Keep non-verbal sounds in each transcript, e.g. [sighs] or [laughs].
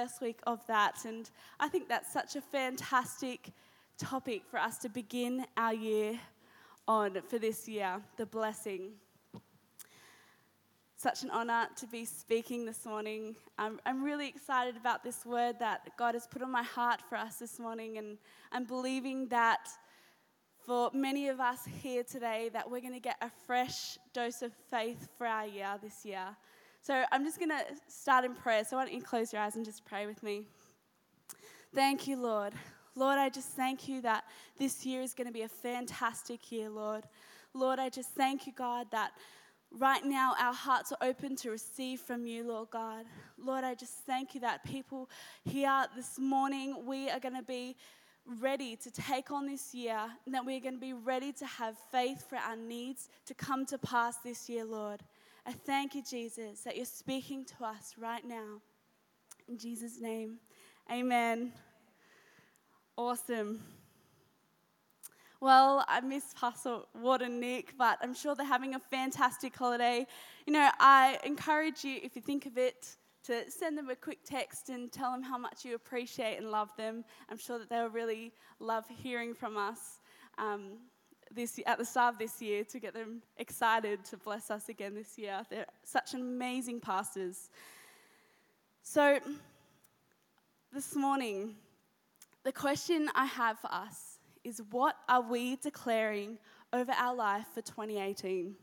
first week of that, and I think that's such a fantastic topic for us to begin our year on for this year the blessing. Such an honor to be speaking this morning. I'm, I'm really excited about this word that God has put on my heart for us this morning, and I'm believing that for many of us here today that we're going to get a fresh dose of faith for our year this year. So I'm just going to start in prayer. So why don't you close your eyes and just pray with me? Thank you, Lord. Lord, I just thank you that this year is going to be a fantastic year, Lord. Lord, I just thank you, God, that right now our hearts are open to receive from you, Lord God. Lord, I just thank you that people here this morning, we are going to be ready to take on this year, and that we're going to be ready to have faith for our needs to come to pass this year, Lord. I thank you, Jesus, that you're speaking to us right now. In Jesus' name, amen. Awesome. Well, I miss Pastor Ward and Nick, but I'm sure they're having a fantastic holiday. You know, I encourage you, if you think of it, to send them a quick text and tell them how much you appreciate and love them. I'm sure that they'll really love hearing from us. Um, this at the start of this year to get them excited to bless us again this year. They're such amazing pastors. So, this morning, the question I have for us is what are we declaring over our life for 2018?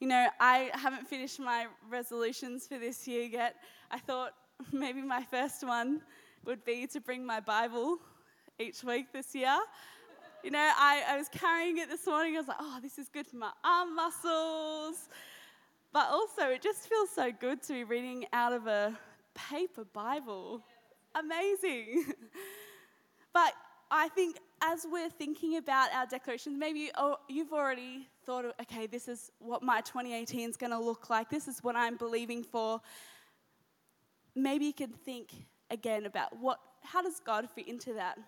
You know, I haven't finished my resolutions for this year yet. I thought [laughs] maybe my first one would be to bring my Bible each week this year. You know, I, I was carrying it this morning. I was like, oh, this is good for my arm muscles. But also, it just feels so good to be reading out of a paper Bible. Amazing. [laughs] but I think as we're thinking about our declarations, maybe oh, you've already thought, okay, this is what my 2018 is going to look like. This is what I'm believing for. Maybe you can think again about what, how does God fit into that?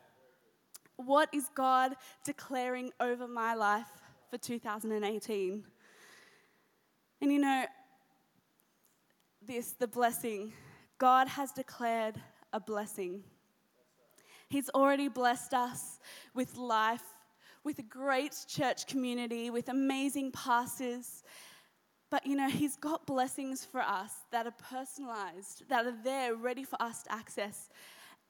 What is God declaring over my life for 2018? And you know, this, the blessing, God has declared a blessing. He's already blessed us with life, with a great church community, with amazing pastors. But you know, He's got blessings for us that are personalized, that are there ready for us to access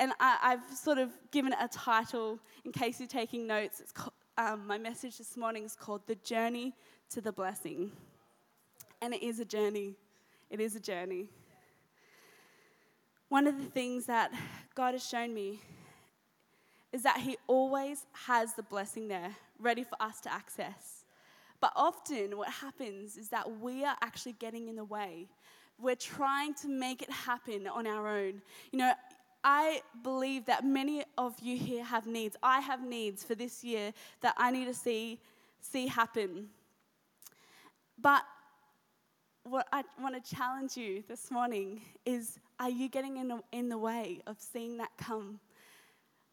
and I, have sort of given it a title in case you're taking notes. It's called, um, my message this morning is called The Journey to the Blessing. And it is a journey. It is a journey. One of the things that God has shown me is that He always has the blessing there, ready for us to access. But often, what happens is that we are actually getting in the way. We're trying to make it happen on our own. You know, I believe that many of you here have needs. I have needs for this year that I need to see, see happen. But what I want to challenge you this morning is are you getting in the, in the way of seeing that come?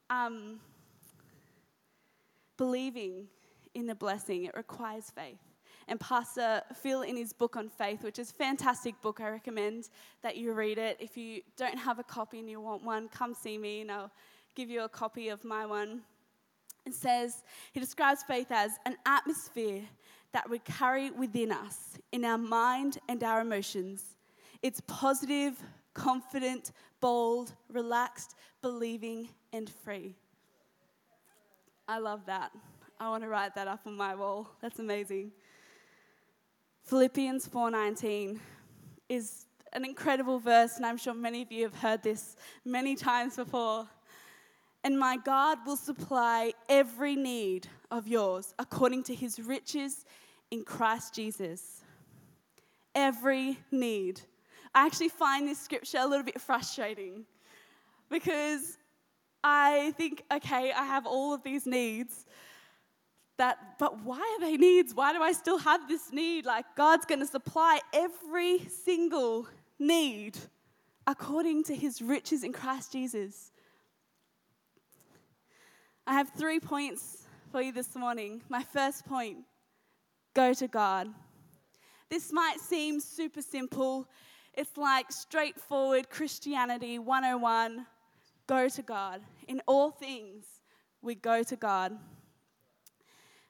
Um, believing in the blessing, it requires faith. And Pastor Phil, in his book on faith, which is a fantastic book, I recommend that you read it. If you don't have a copy and you want one, come see me and I'll give you a copy of my one. It says, he describes faith as an atmosphere that we carry within us, in our mind and our emotions. It's positive, confident, bold, relaxed, believing, and free. I love that. I want to write that up on my wall. That's amazing. Philippians 4:19 is an incredible verse and I'm sure many of you have heard this many times before. And my God will supply every need of yours according to his riches in Christ Jesus. Every need. I actually find this scripture a little bit frustrating because I think, okay, I have all of these needs, that, but why are they needs? Why do I still have this need? Like, God's going to supply every single need according to his riches in Christ Jesus. I have three points for you this morning. My first point go to God. This might seem super simple. It's like straightforward Christianity 101 go to God. In all things, we go to God.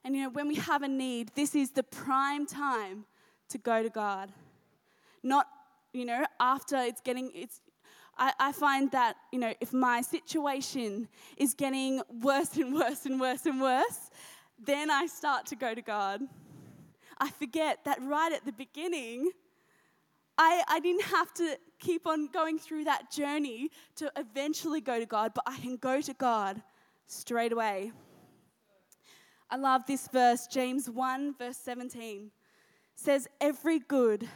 And you know, when we have a need, this is the prime time to go to God. Not, you know, after it's getting, it's, I, I find that, you know, if my situation is getting worse and worse and worse and worse, then I start to go to God. I forget that right at the beginning, I, I didn't have to keep on going through that journey to eventually go to God, but I can go to God straight away. I love this verse, James 1, verse 17 says, Every good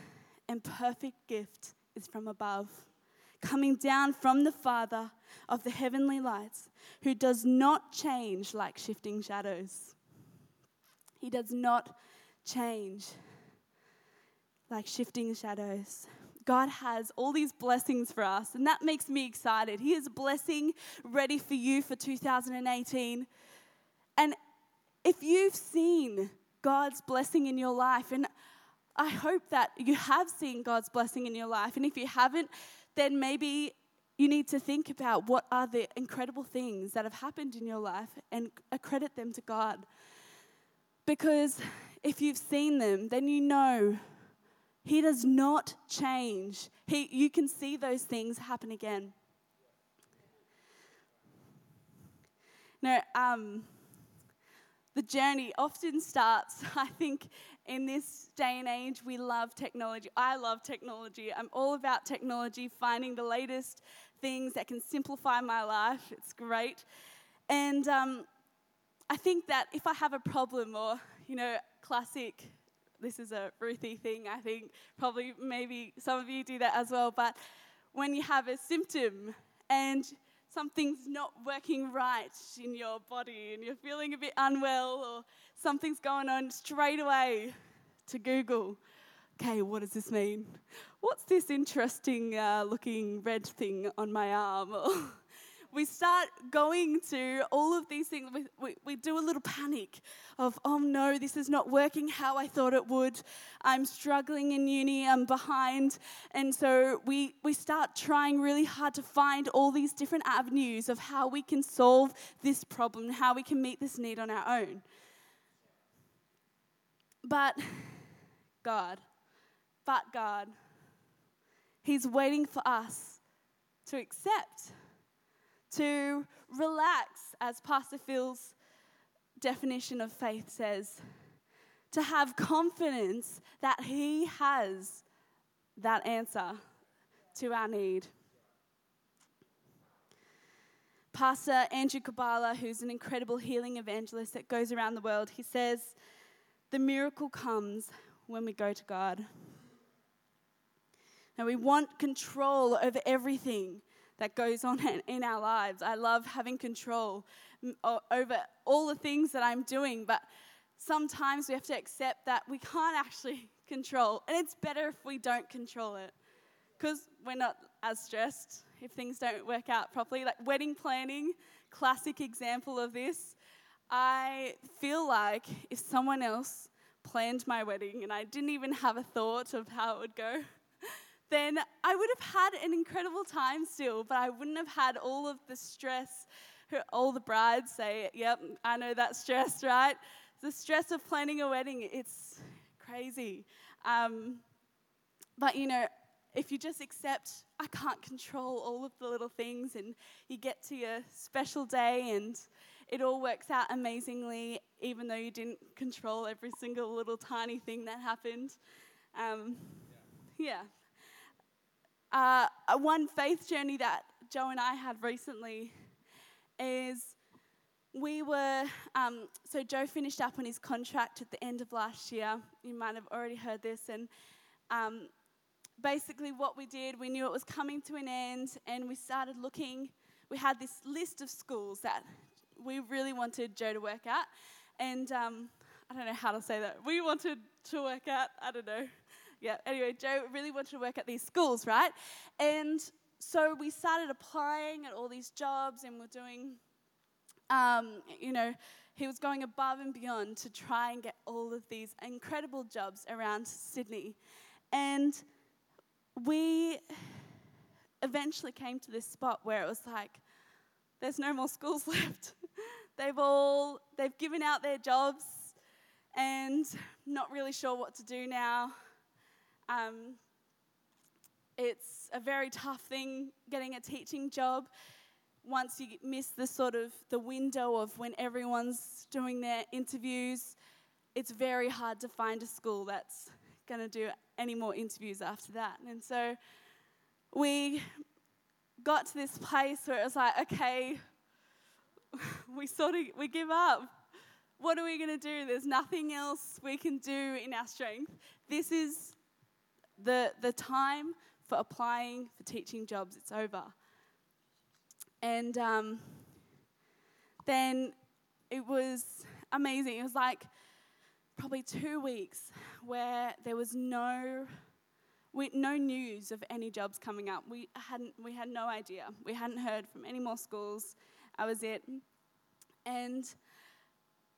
and perfect gift is from above, coming down from the Father of the heavenly lights, who does not change like shifting shadows. He does not change like shifting shadows. God has all these blessings for us, and that makes me excited. He a blessing ready for you for 2018. And if you've seen God's blessing in your life, and I hope that you have seen God's blessing in your life, and if you haven't, then maybe you need to think about what are the incredible things that have happened in your life and accredit them to God. Because if you've seen them, then you know He does not change. He, you can see those things happen again. No, um, the journey often starts, [laughs] I think, in this day and age, we love technology. I love technology. I'm all about technology, finding the latest things that can simplify my life. It's great. And um, I think that if I have a problem, or, you know, classic, this is a Ruthie thing, I think, probably maybe some of you do that as well, but when you have a symptom and something's not working right in your body and you're feeling a bit unwell or something's going on, straight away to Google. Okay, what does this mean? What's this interesting uh, looking red thing on my arm? [laughs] we start going to all of these things. We, we, we, do a little panic of, oh no, this is not working how I thought it would. I'm struggling in uni, I'm behind. And so we, we start trying really hard to find all these different avenues of how we can solve this problem, how we can meet this need on our own. But God, but God, He's waiting for us to accept to relax, as Pastor Phil's definition of faith says, to have confidence that He has that answer to our need. Pastor Andrew Kabbalah, who's an incredible healing evangelist that goes around the world, he says, The miracle comes when we go to God. Now, we want control over everything that goes on [laughs] in our lives. I love having control mm, over all the things that I'm doing, but sometimes we have to accept that we can't actually [laughs] control, and it's better if we don't control it because we're not as stressed if things don't work out properly. Like wedding planning, classic example of this. I feel like if someone else planned my wedding and I didn't even have a thought of how it would go, [laughs] then I would have had an incredible time still, but I wouldn't have had all of the stress. All the brides say, Yep, I know that stress, right? The stress of planning a wedding, it's crazy. Um, but you know, if you just accept, I can't control all of the little things, and you get to your special day and it all works out amazingly, even though you didn't control every single little tiny thing that happened. Um, yeah. Uh, one faith journey that Joe and I had recently is we were, um, so Joe finished up on his contract at the end of last year. You might have already heard this. And um, basically, what we did, we knew it was coming to an end, and we started looking. We had this list of schools that we really wanted Joe to work at. And um, I don't know how to say that. We wanted to work at, I don't know yeah, anyway, Joe really wanted to work at these schools, right? And so we started applying at all these jobs and we're doing, um, you know, he was going above and beyond to try and get all of these incredible jobs around Sydney. And we eventually came to this spot where it was like, there's no more schools [laughs] left. they've all, they've given out their jobs and not really sure what to do now. Um, it's a very tough thing getting a teaching job. Once you miss the sort of the window of when everyone's doing their interviews it's very hard to find a school that's going to do any more interviews after that. And so we got to this place where it was like okay [laughs] we sort of we give up. What are we going to do? There's nothing else we can do in our strength. This is the the time for applying for teaching jobs, it's over. And um, then it was amazing. It was like probably two weeks where there was no we, no news of any jobs coming up. We hadn't we had no idea. We hadn't heard from any more schools. I was it. And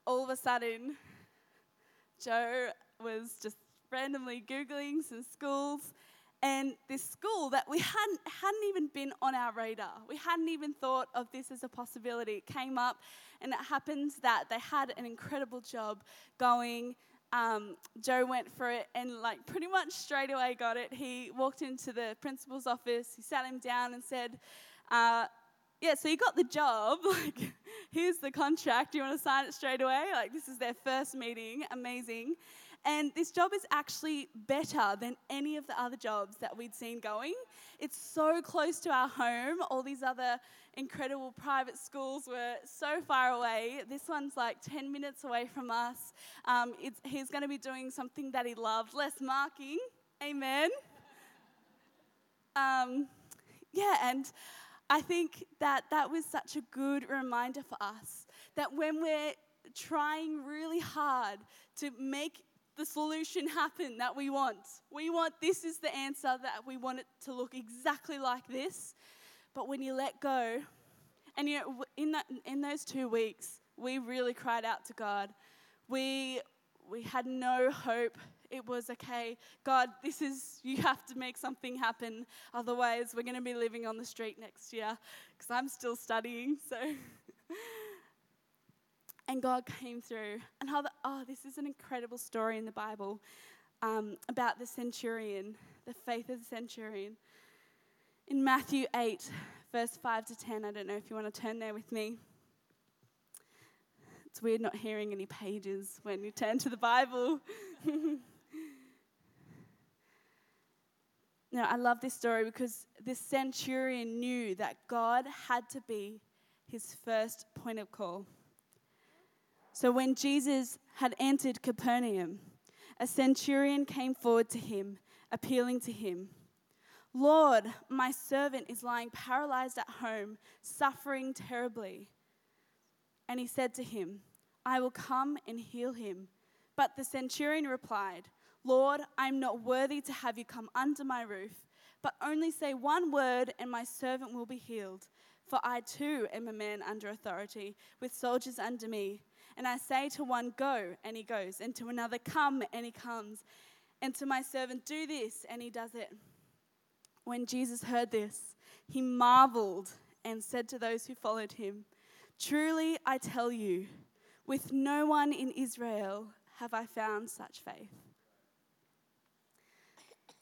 all of a sudden, Joe was just randomly Googling some schools and this school that we hadn't, hadn't even been on our radar. We hadn't even thought of this as a possibility. It came up, and it happens that they had an incredible job going. Um, Joe went for it and, like, pretty much straight away got it. He walked into the principal's office, he sat him down and said, uh, yeah, so you got the job. [laughs] Like, here's the contract. Do you want to sign it straight away? Like, this is their first meeting. Amazing. And this job is actually better than any of the other jobs that we'd seen going. It's so close to our home. All these other incredible private schools were so far away. This one's like 10 minutes away from us. Um, he's going to be doing something that he loved less marking. Amen. Um, yeah, and I think that that was such a good reminder for us that when we're trying really hard to make the solution happen that we want. We want this is the answer that we want it to look exactly like this. But when you let go, and you know, in that in those two weeks, we really cried out to God. We we had no hope. It was okay, God, this is you have to make something happen. Otherwise, we're going to be living on the street next year because I'm still studying. So [laughs] and God came through. And oh, this is an incredible story in the Bible um, about the centurion, the faith of the centurion. In Matthew 8, verse 5 to 10, I don't know if you want to turn there with me. It's weird not hearing any pages when you turn to the Bible. [laughs] now, I love this story because this centurion knew that God had to be his first point of call. So when Jesus had entered Capernaum, a centurion came forward to him, appealing to him Lord, my servant is lying paralyzed at home, suffering terribly. And he said to him, I will come and heal him. But the centurion replied, Lord, I am not worthy to have you come under my roof, but only say one word, and my servant will be healed. For I too am a man under authority, with soldiers under me. And I say to one, Go, and he goes, and to another, Come, and he comes, and to my servant, Do this, and he does it. When Jesus heard this, he marveled and said to those who followed him, Truly I tell you, with no one in Israel have I found such faith.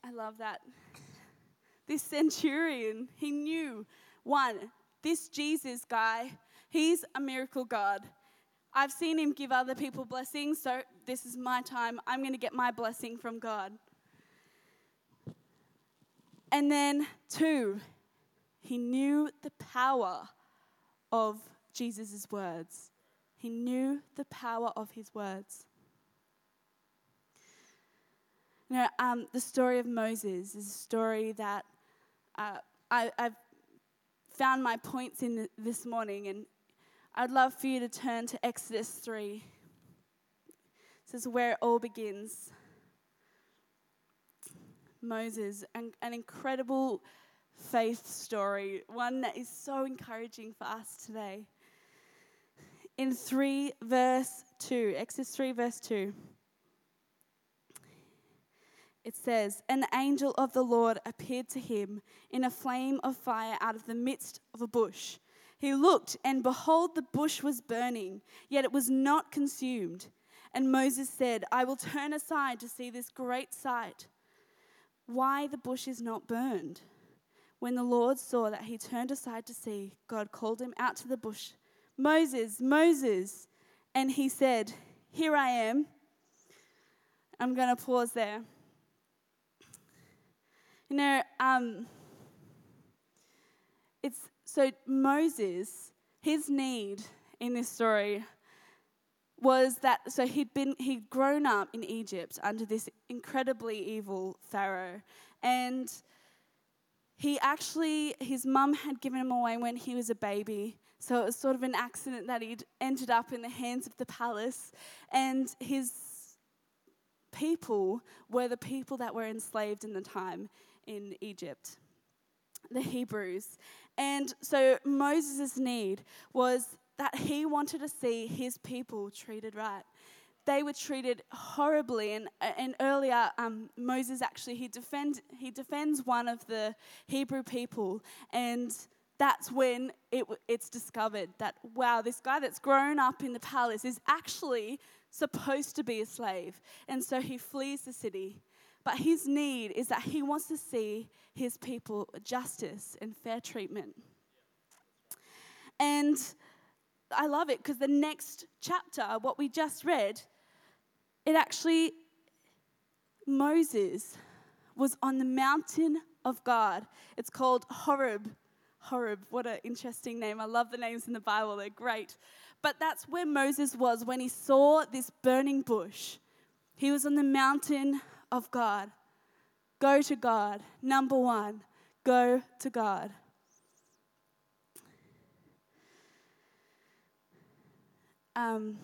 I love that. This centurion, he knew one, this Jesus guy, he's a miracle God. I've seen him give other people blessings, so this is my time. I'm going to get my blessing from God. And then, two, he knew the power of Jesus' words. He knew the power of his words. You know, um, the story of Moses is a story that uh, I, have found my points in this morning, and I'd love for you to turn to Exodus 3. This is where it all begins. Moses, an, an incredible faith story, one that is so encouraging for us today. In 3 verse 2, Exodus 3 verse 2, it says, An angel of the Lord appeared to him in a flame of fire out of the midst of a bush. He looked, and behold, the bush was burning, yet it was not consumed. And Moses said, I will turn aside to see this great sight, why the bush is not burned. When the Lord saw that he turned aside to see, God called him out to the bush, Moses, Moses. And he said, Here I am. I'm going to pause there. You know, um, it's so Moses, his need in this story was that so he'd been he'd grown up in Egypt under this incredibly evil pharaoh. And he actually his mum had given him away when he was a baby. So it was sort of an accident that he'd ended up in the hands of the palace. And his people were the people that were enslaved in the time in Egypt the Hebrews and so Moses' need was that he wanted to see his people treated right. They were treated horribly, and, and earlier um, Moses actually he defend, he defends one of the Hebrew people, and that's when it, it's discovered that wow, this guy that's grown up in the palace is actually supposed to be a slave, and so he flees the city. But his need is that he wants to see his people justice and fair treatment. And I love it because the next chapter, what we just read, it actually, Moses was on the mountain of God. It's called Horeb. Horeb, what an interesting name. I love the names in the Bible, they're great. But that's where Moses was when he saw this burning bush. He was on the mountain of God. Go to God. Number one, go to God. Um,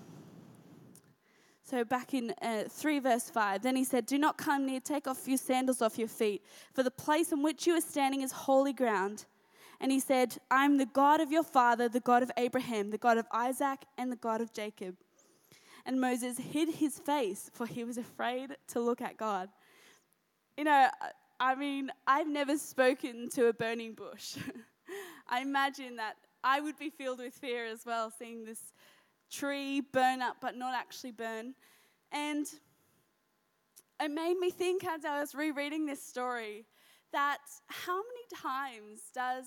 so back in uh, 3 verse 5, then he said, Do not come near, take off your sandals off your feet, for the place in which you are standing is holy ground. And he said, I am the God of your father, the God of Abraham, the God of Isaac, and the God of Jacob. And Moses hid his face, for he was afraid to look at God. You know, I mean, I've never spoken to a burning bush. [laughs] I imagine that I would be filled with fear as well, seeing this tree burn up but not actually burn. And it made me think as I was rereading this story that how many times does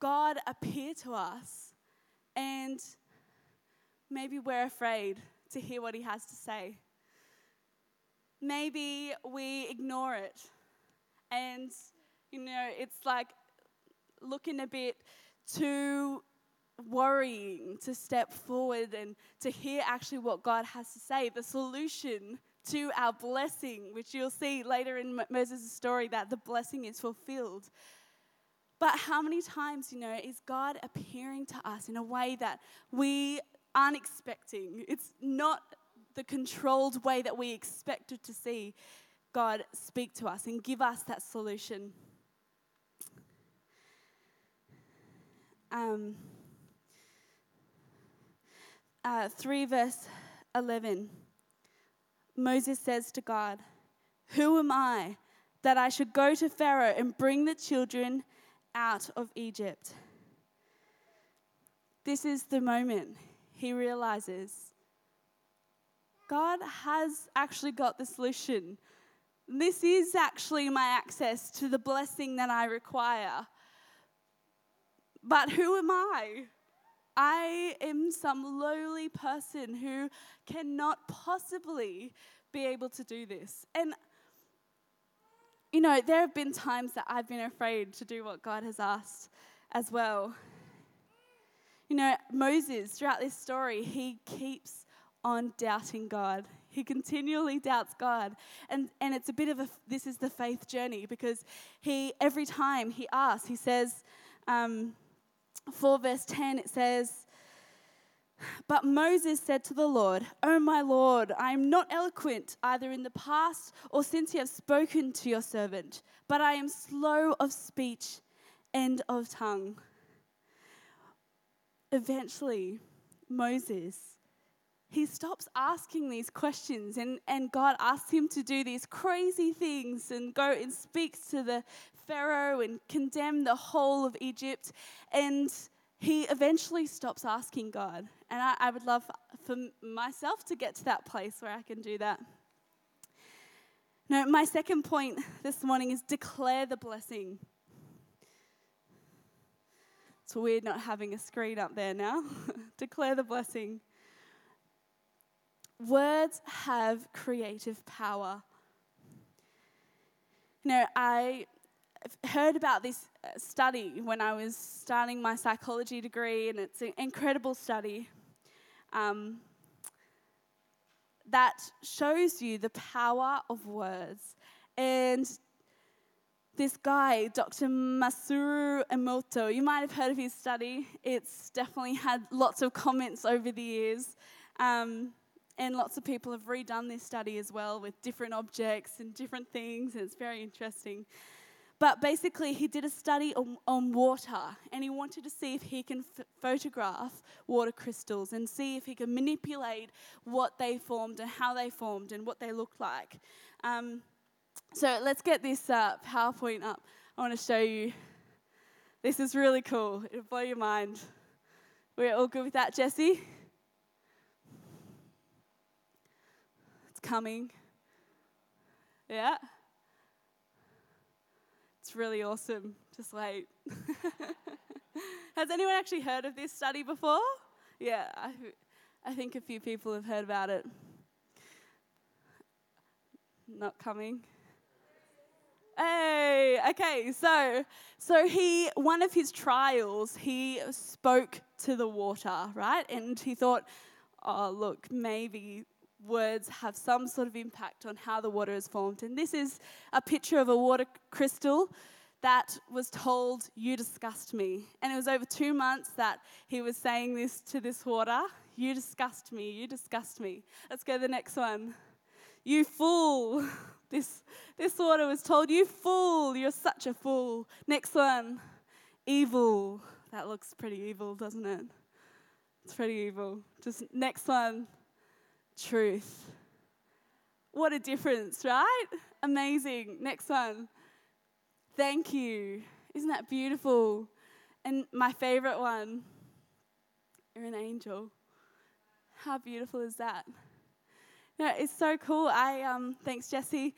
God appear to us and maybe we're afraid to hear what he has to say? Maybe we ignore it and, you know, it's like looking a bit too worrying to step forward and to hear actually what God has to say, the solution to our blessing, which you'll see later in Moses' story that the blessing is fulfilled. But how many times, you know, is God appearing to us in a way that we aren't expecting? It's not the controlled way that we expected to see God speak to us and give us that solution. Um, uh, 3, verse 11, Moses says to God, Who am I that I should go to Pharaoh and bring the children out of Egypt? This is the moment he realizes God has actually got the solution. This is actually my access to the blessing that I require. But who am I? I am some lowly person who cannot possibly be able to do this. And, you know, there have been times that I've been afraid to do what God has asked as well. You know, Moses, throughout this story, he keeps on doubting God. He continually doubts God. And, and it's a bit of a, this is the faith journey because he, every time he asks, he says, um, 4 verse 10, it says, But Moses said to the Lord, O my Lord, I am not eloquent either in the past or since you have spoken to your servant, but I am slow of speech and of tongue. Eventually, Moses, he stops asking these questions and, and God asks him to do these crazy things and go and speaks to the Pharaoh and condemn the whole of Egypt. And he eventually stops asking God. And I, I would love for myself to get to that place where I can do that. Now, my second point this morning is declare the blessing. It's weird not having a screen up there now. [laughs] declare the blessing. Words have creative power. You know, I heard about this uh, study when I was starting my psychology degree, and it's an incredible study um, that shows you the power of words. And this guy, Dr. Masaru Emoto, you might have heard of his study. It's definitely had lots of comments over the years. Um, and lots of people have redone this study as well with different objects and different things, and it's very interesting. But basically, he did a study on, on water and he wanted to see if he can f- photograph water crystals and see if he can manipulate what they formed and how they formed and what they looked like. Um, so let's get this uh, PowerPoint up. I want to show you. This is really cool. It'll blow your mind. We're all good with that, Jesse? It's coming. Yeah? It's really awesome. Just wait. [laughs] Has anyone actually heard of this study before? Yeah, I, I think a few people have heard about it. Not coming. Hey, okay, so so he one of his trials, he spoke to the water, right? And he thought, oh look, maybe words have some sort of impact on how the water is formed. And this is a picture of a water crystal that was told, You disgust me. And it was over two months that he was saying this to this water You disgust me, you disgust me. Let's go to the next one. You fool. [laughs] This, this water was told, You fool, you're such a fool. Next one. Evil. That looks pretty evil, doesn't it? It's pretty evil. Just next one truth. What a difference, right? Amazing. Next one. Thank you. Isn't that beautiful? And my favorite one, you're an angel. How beautiful is that? No, it's so cool. I um, thanks Jesse.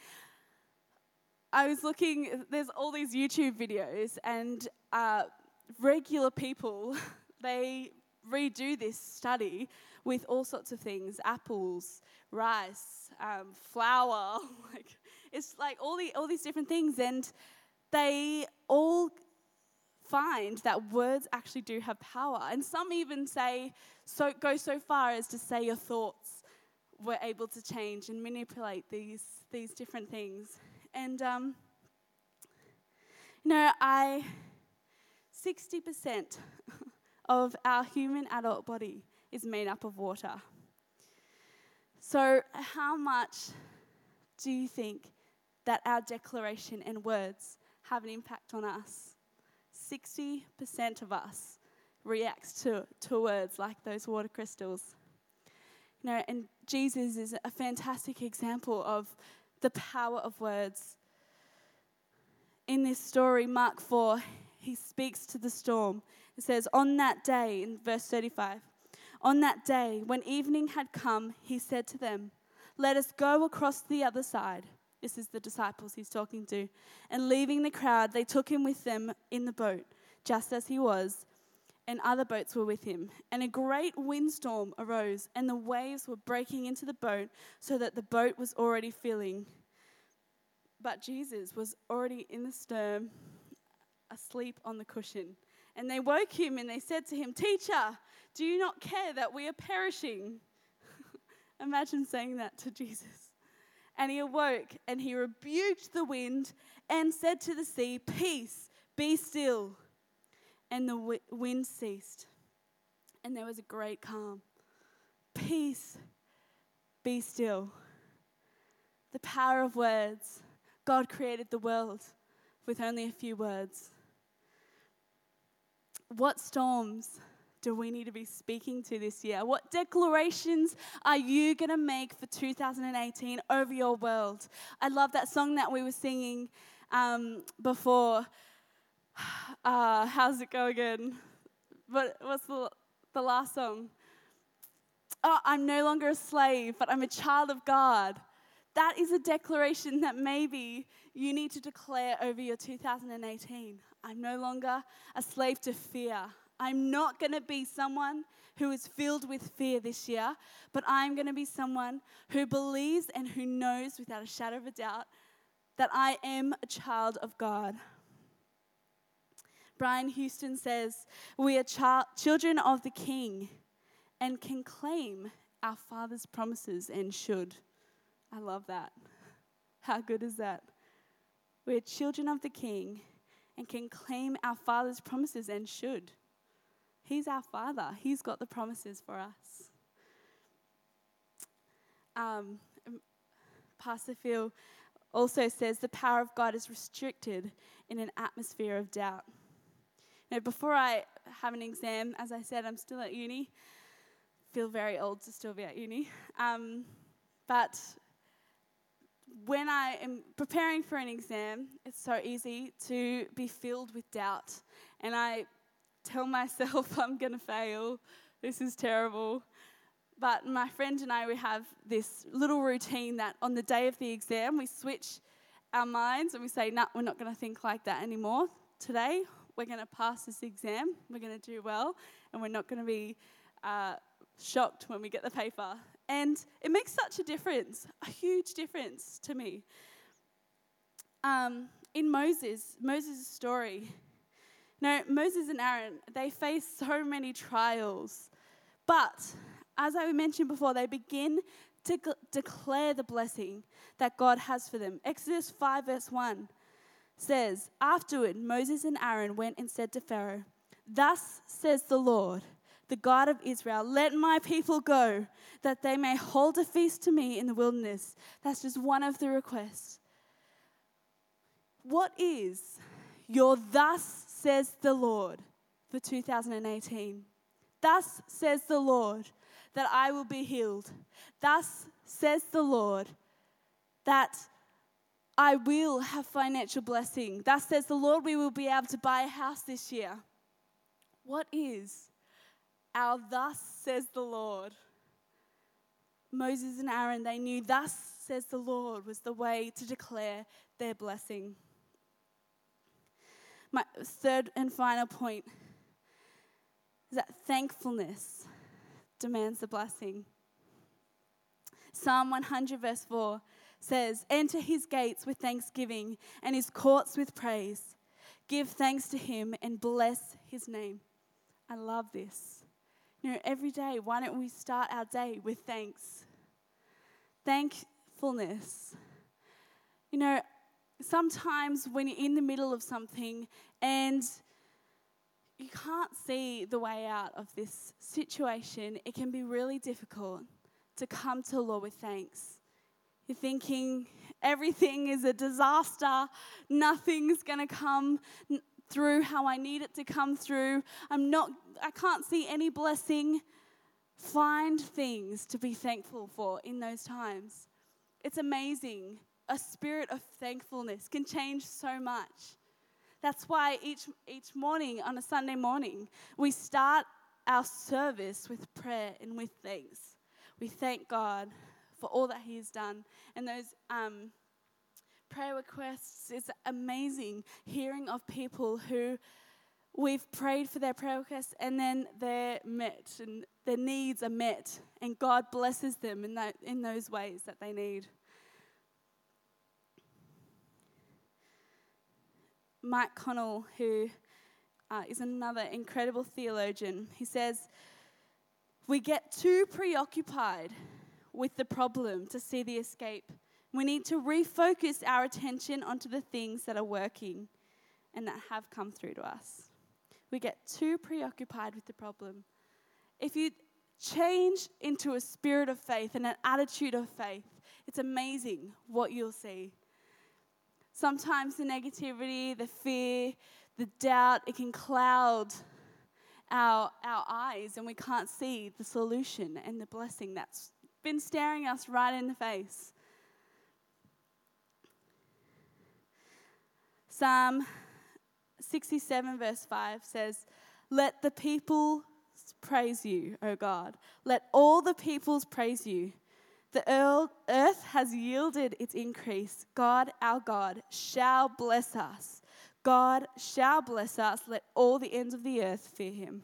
I was looking. There's all these YouTube videos, and uh, regular people [laughs] they redo this study with all sorts of things apples, rice, um, flour. [laughs] like, it's like all, the, all these different things. And they all find that words actually do have power. And some even say, so go so far as to say your thoughts were able to change and manipulate these, these different things. And, um, you know, I, 60% [laughs] of our human adult body is made up of water. So, how much do you think that our declaration and words have an impact on us? 60% of us reacts to, to words like those water crystals. You know, and Jesus is a fantastic example of the power of words. In this story, Mark 4, he speaks to the storm. It says, On that day, in verse 35, on that day, when evening had come, he said to them, Let us go across the other side. This is the disciples he's talking to. And leaving the crowd, they took him with them in the boat, just as he was, and other boats were with him. And a great windstorm arose, and the waves were breaking into the boat, so that the boat was already filling. But Jesus was already in the stern, asleep on the cushion. And they woke him and they said to him, Teacher, do you not care that we are perishing? [laughs] Imagine saying that to Jesus. And he awoke and he rebuked the wind and said to the sea, Peace, be still. And the wind ceased. And there was a great calm. Peace, be still. The power of words. God created the world with only a few words. What storms do we need to be speaking to this year? What declarations are you going to make for 2018 over your world? I love that song that we were singing um, before. Uh, [sighs] how's it go again? What, what's the, the last song? Oh, I'm no longer a slave, but I'm a child of God. That is a declaration that maybe you need to declare over your 2018. I'm no longer a slave to fear. I'm not going to be someone who is filled with fear this year, but I'm going to be someone who believes and who knows without a shadow of a doubt that I am a child of God. Brian Houston says, We are children of the King and can claim our Father's promises and should. I love that. [laughs] How good is that? We're children of the King and can claim our Father's promises and should. He's our Father, He's got the promises for us. Um, Pastor Phil also says the power of God is restricted in an atmosphere of doubt. Know, before I have an exam, as I said, I'm still at uni. Feel very old to still be at uni. Um, but when I am preparing for an exam, it's so easy to be filled with doubt. And I tell myself [laughs] I'm going to fail. This is terrible. But my friend and I, we have this little routine that on the day of the exam, we switch our minds and we say, no, nah, we're not going to think like that anymore. Today, we're going to pass this exam, we're going to do well, and we're not going to be uh, shocked when we get the paper. And it makes such a difference, a huge difference to me. Um, in Moses, Moses' story, no, Moses and Aaron, they face so many trials. But as I mentioned before, they begin to declare the blessing that God has for them. Exodus 5, verse 1 says, Afterward, Moses and Aaron went and said to Pharaoh, Thus says the Lord the God of Israel, let my people go, that they may hold a feast to me in the wilderness. That's just one of the requests. What is your thus says the Lord for 2018? Thus says the Lord that I will be healed. Thus says the Lord that I will have financial blessing. Thus says the Lord, we will be able to buy a house this year. What is our thus says the Lord. Moses and Aaron, they knew thus says the Lord was the way to declare their blessing. My third and final point is that thankfulness demands the blessing. Psalm 100, verse 4 says, Enter his gates with thanksgiving and his courts with praise. Give thanks to him and bless his name. I love this. You know, every day, why don't we start our day with thanks? Thankfulness. You know, sometimes when you're in the middle of something and you can't see the way out of this situation, it can be really difficult to come to the Lord with thanks. You're thinking everything is a disaster, nothing's going to come through how I need it to come through. I'm not I can't see any blessing. Find things to be thankful for in those times. It's amazing. A spirit of thankfulness can change so much. That's why each, each morning on a Sunday morning, we start our service with prayer and with thanks. We thank God for all that He has done. And those um, prayer requests is amazing hearing of people who we've prayed for their prayer requests and then they're met and their needs are met and God blesses them in, that, in those ways that they need. Mike Connell, who uh, is another incredible theologian, he says, We get too preoccupied with the problem to see the escape. We need to refocus our attention onto the things that are working and that have come through to us we get too preoccupied with the problem. If you change into a spirit of faith and an attitude of faith, it's amazing what you'll see. Sometimes the negativity, the fear, the doubt, it can cloud our, our eyes and we can't see the solution and the blessing that's been staring us right in the face. Psalm 67, verse 5 says, Let the people praise you, O God. Let all the peoples praise you. The earth has yielded its increase. God, our God, shall bless us. God shall bless us. Let all the ends of the earth fear him.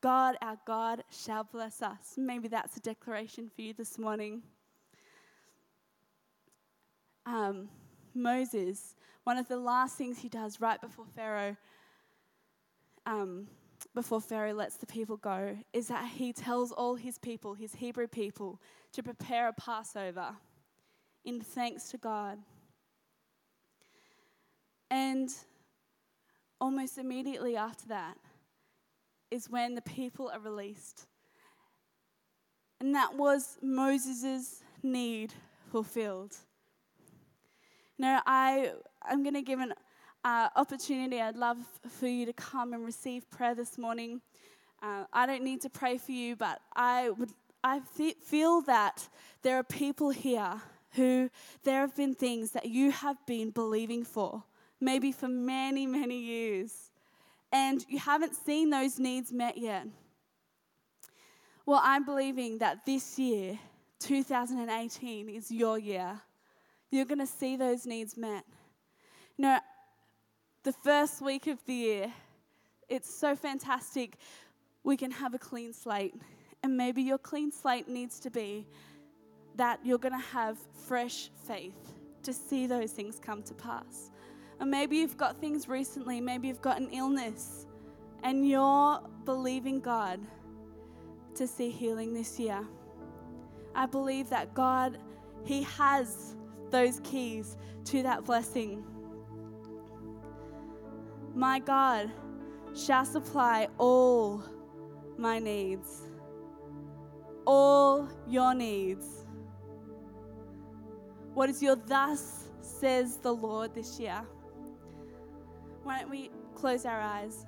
God, our God, shall bless us. Maybe that's a declaration for you this morning. Um, Moses, one of the last things he does right before Pharaoh, um, before Pharaoh lets the people go, is that he tells all his people, his Hebrew people, to prepare a Passover in thanks to God. And almost immediately after that is when the people are released. And that was Moses' need fulfilled. Now, I, I'm going to give an uh, opportunity. I'd love for you to come and receive prayer this morning. Uh, I don't need to pray for you, but I would. I feel that there are people here who there have been things that you have been believing for, maybe for many, many years, and you haven't seen those needs met yet. Well, I'm believing that this year, 2018, is your year you're going to see those needs met. You know, the first week of the year, it's so fantastic. We can have a clean slate. And maybe your clean slate needs to be that you're going to have fresh faith to see those things come to pass. And maybe you've got things recently, maybe you've got an illness, and you're believing God to see healing this year. I believe that God, He has those keys to that blessing. My God shall supply all my needs, all your needs. What is your thus says the Lord this year? Why don't we close our eyes?